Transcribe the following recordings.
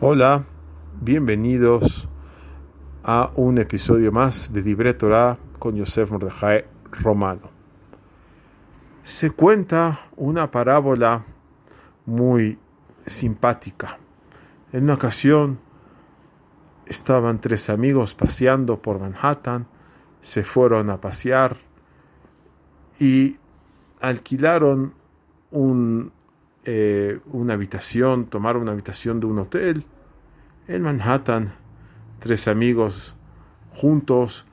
Hola, bienvenidos a un episodio más de Dibre Torah con Yosef Mordejai Romano. Se cuenta una parábola muy simpática. En una ocasión estaban tres amigos paseando por Manhattan, se fueron a pasear y alquilaron un eh, una habitación, tomar una habitación de un hotel en Manhattan, tres amigos juntos,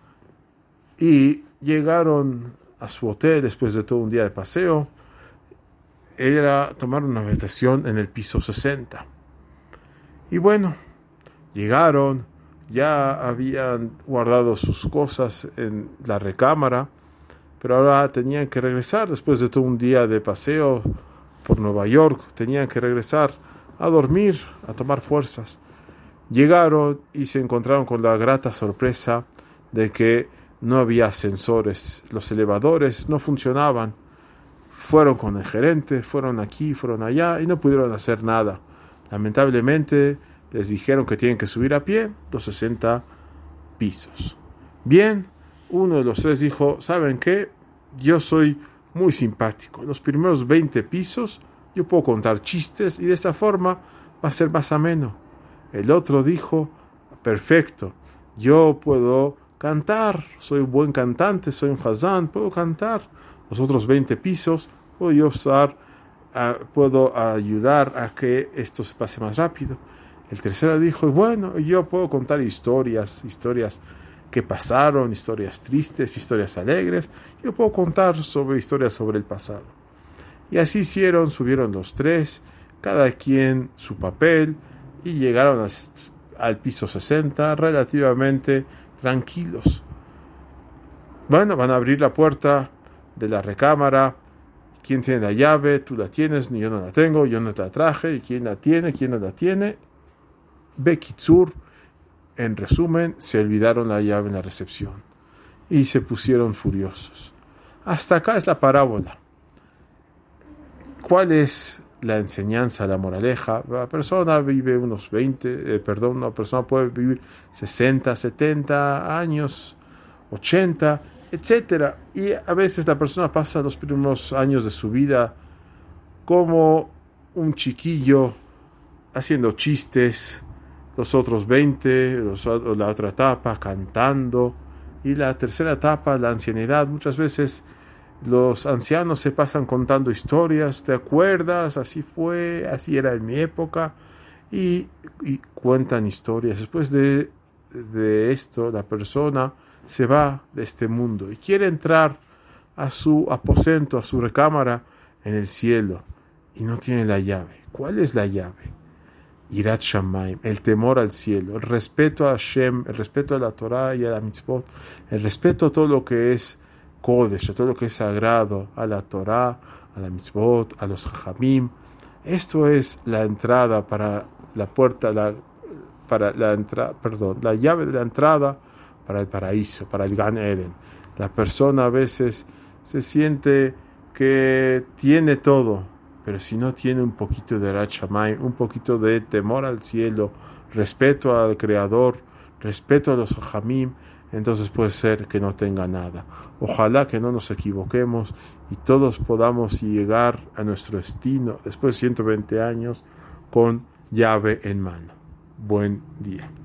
y llegaron a su hotel después de todo un día de paseo. Era tomar una habitación en el piso 60. Y bueno, llegaron, ya habían guardado sus cosas en la recámara, pero ahora tenían que regresar después de todo un día de paseo por Nueva York, tenían que regresar a dormir, a tomar fuerzas. Llegaron y se encontraron con la grata sorpresa de que no había ascensores, los elevadores no funcionaban. Fueron con el gerente, fueron aquí, fueron allá y no pudieron hacer nada. Lamentablemente les dijeron que tienen que subir a pie los 60 pisos. Bien, uno de los tres dijo, ¿saben qué? Yo soy muy simpático. En los primeros 20 pisos yo puedo contar chistes y de esta forma va a ser más ameno. El otro dijo, perfecto, yo puedo cantar, soy un buen cantante, soy un hazán, puedo cantar. Los otros 20 pisos yo ah, puedo ayudar a que esto se pase más rápido. El tercero dijo, bueno, yo puedo contar historias, historias que pasaron, historias tristes, historias alegres. Yo puedo contar sobre historias sobre el pasado. Y así hicieron, subieron los tres, cada quien su papel, y llegaron al piso 60 relativamente tranquilos. Bueno, van a abrir la puerta de la recámara. ¿Quién tiene la llave? Tú la tienes, yo no la tengo, yo no te la traje. ¿Y quién la tiene? ¿Quién no la tiene? Bekitsur en resumen, se olvidaron la llave en la recepción y se pusieron furiosos. Hasta acá es la parábola. ¿Cuál es la enseñanza, la moraleja? La persona vive unos 20, eh, perdón, una persona puede vivir 60, 70 años, 80, etcétera. Y a veces la persona pasa los primeros años de su vida como un chiquillo haciendo chistes, los otros 20, la otra etapa, cantando, y la tercera etapa, la ancianidad. Muchas veces los ancianos se pasan contando historias, ¿te acuerdas? Así fue, así era en mi época, y, cuentan historias. Después de, de esto, la persona se va de este mundo y quiere entrar a su aposento, a su recámara en el cielo, y no tiene la llave. ¿Cuál es la llave? Irat Shamaim, el temor al cielo, el respeto a Hashem, el respeto a la Torah y a la mitzvot, el respeto a todo lo que es Kodesh, a todo lo que es sagrado, a la Torah, a la mitzvot, a los Jajamim. Esto es la entrada para la puerta, la, para la entrada, perdón, la llave de la entrada para el paraíso, para el Gan Eden. La persona a veces se siente que tiene todo, pero si no tiene un poquito de Rachamay, un poquito de temor al cielo, respeto al Creador, respeto a los Jamim, entonces puede ser que no tenga nada. Ojalá que no nos equivoquemos y todos podamos llegar a nuestro destino después de 120 años con llave en mano. Buen día.